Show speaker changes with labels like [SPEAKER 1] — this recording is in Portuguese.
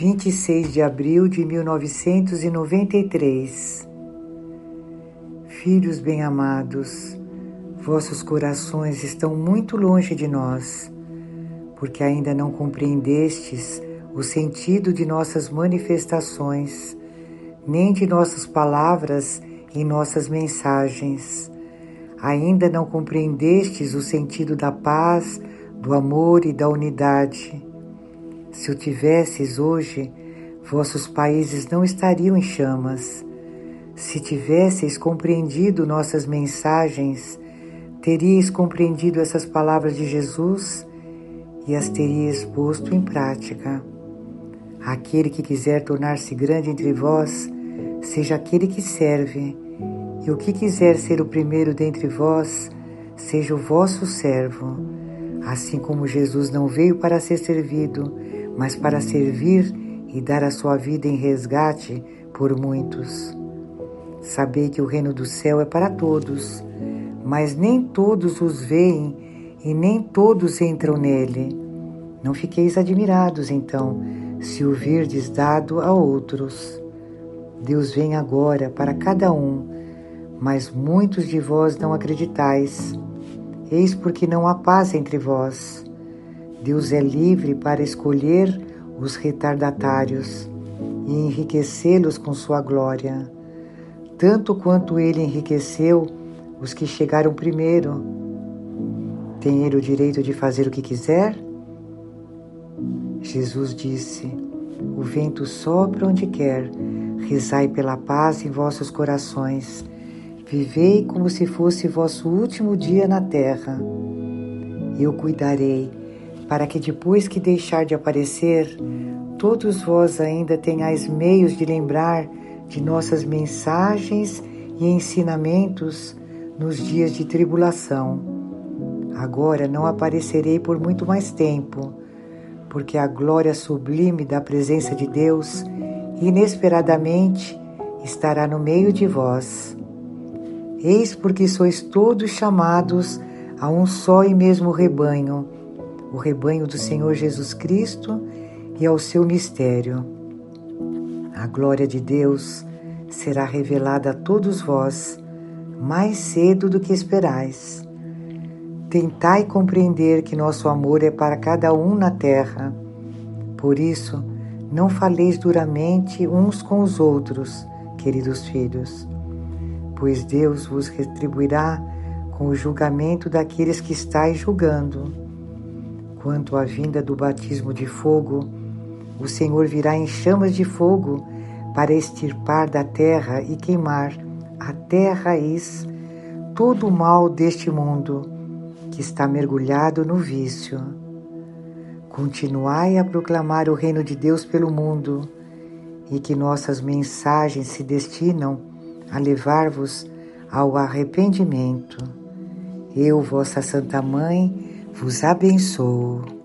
[SPEAKER 1] 26 de abril de 1993. Filhos bem-amados, vossos corações estão muito longe de nós, porque ainda não compreendestes o sentido de nossas manifestações, nem de nossas palavras em nossas mensagens. Ainda não compreendestes o sentido da paz, do amor e da unidade se o tivesses hoje, vossos países não estariam em chamas. Se tivesseis compreendido nossas mensagens, teríeis compreendido essas palavras de Jesus e as teríeis posto em prática. Aquele que quiser tornar-se grande entre vós, seja aquele que serve, e o que quiser ser o primeiro dentre vós, seja o vosso servo. Assim como Jesus não veio para ser servido, mas para servir e dar a sua vida em resgate por muitos. Sabei que o reino do céu é para todos, mas nem todos os veem e nem todos entram nele. Não fiqueis admirados, então, se o virdes dado a outros. Deus vem agora para cada um, mas muitos de vós não acreditais. Eis porque não há paz entre vós. Deus é livre para escolher os retardatários e enriquecê-los com sua glória, tanto quanto ele enriqueceu os que chegaram primeiro. Tem ele o direito de fazer o que quiser? Jesus disse: O vento sopra onde quer, rezai pela paz em vossos corações, vivei como se fosse vosso último dia na terra. Eu cuidarei para que depois que deixar de aparecer, todos vós ainda tenhais meios de lembrar de nossas mensagens e ensinamentos nos dias de tribulação. Agora não aparecerei por muito mais tempo, porque a glória sublime da presença de Deus inesperadamente estará no meio de vós. Eis porque sois todos chamados a um só e mesmo rebanho o rebanho do Senhor Jesus Cristo e ao seu mistério. A glória de Deus será revelada a todos vós mais cedo do que esperais. Tentai compreender que nosso amor é para cada um na terra. Por isso, não faleis duramente uns com os outros, queridos filhos, pois Deus vos retribuirá com o julgamento daqueles que estáis julgando. Quanto à vinda do batismo de fogo, o Senhor virá em chamas de fogo para extirpar da terra e queimar até a raiz todo o mal deste mundo que está mergulhado no vício. Continuai a proclamar o reino de Deus pelo mundo e que nossas mensagens se destinam a levar-vos ao arrependimento. Eu, vossa Santa Mãe, vos abençoo.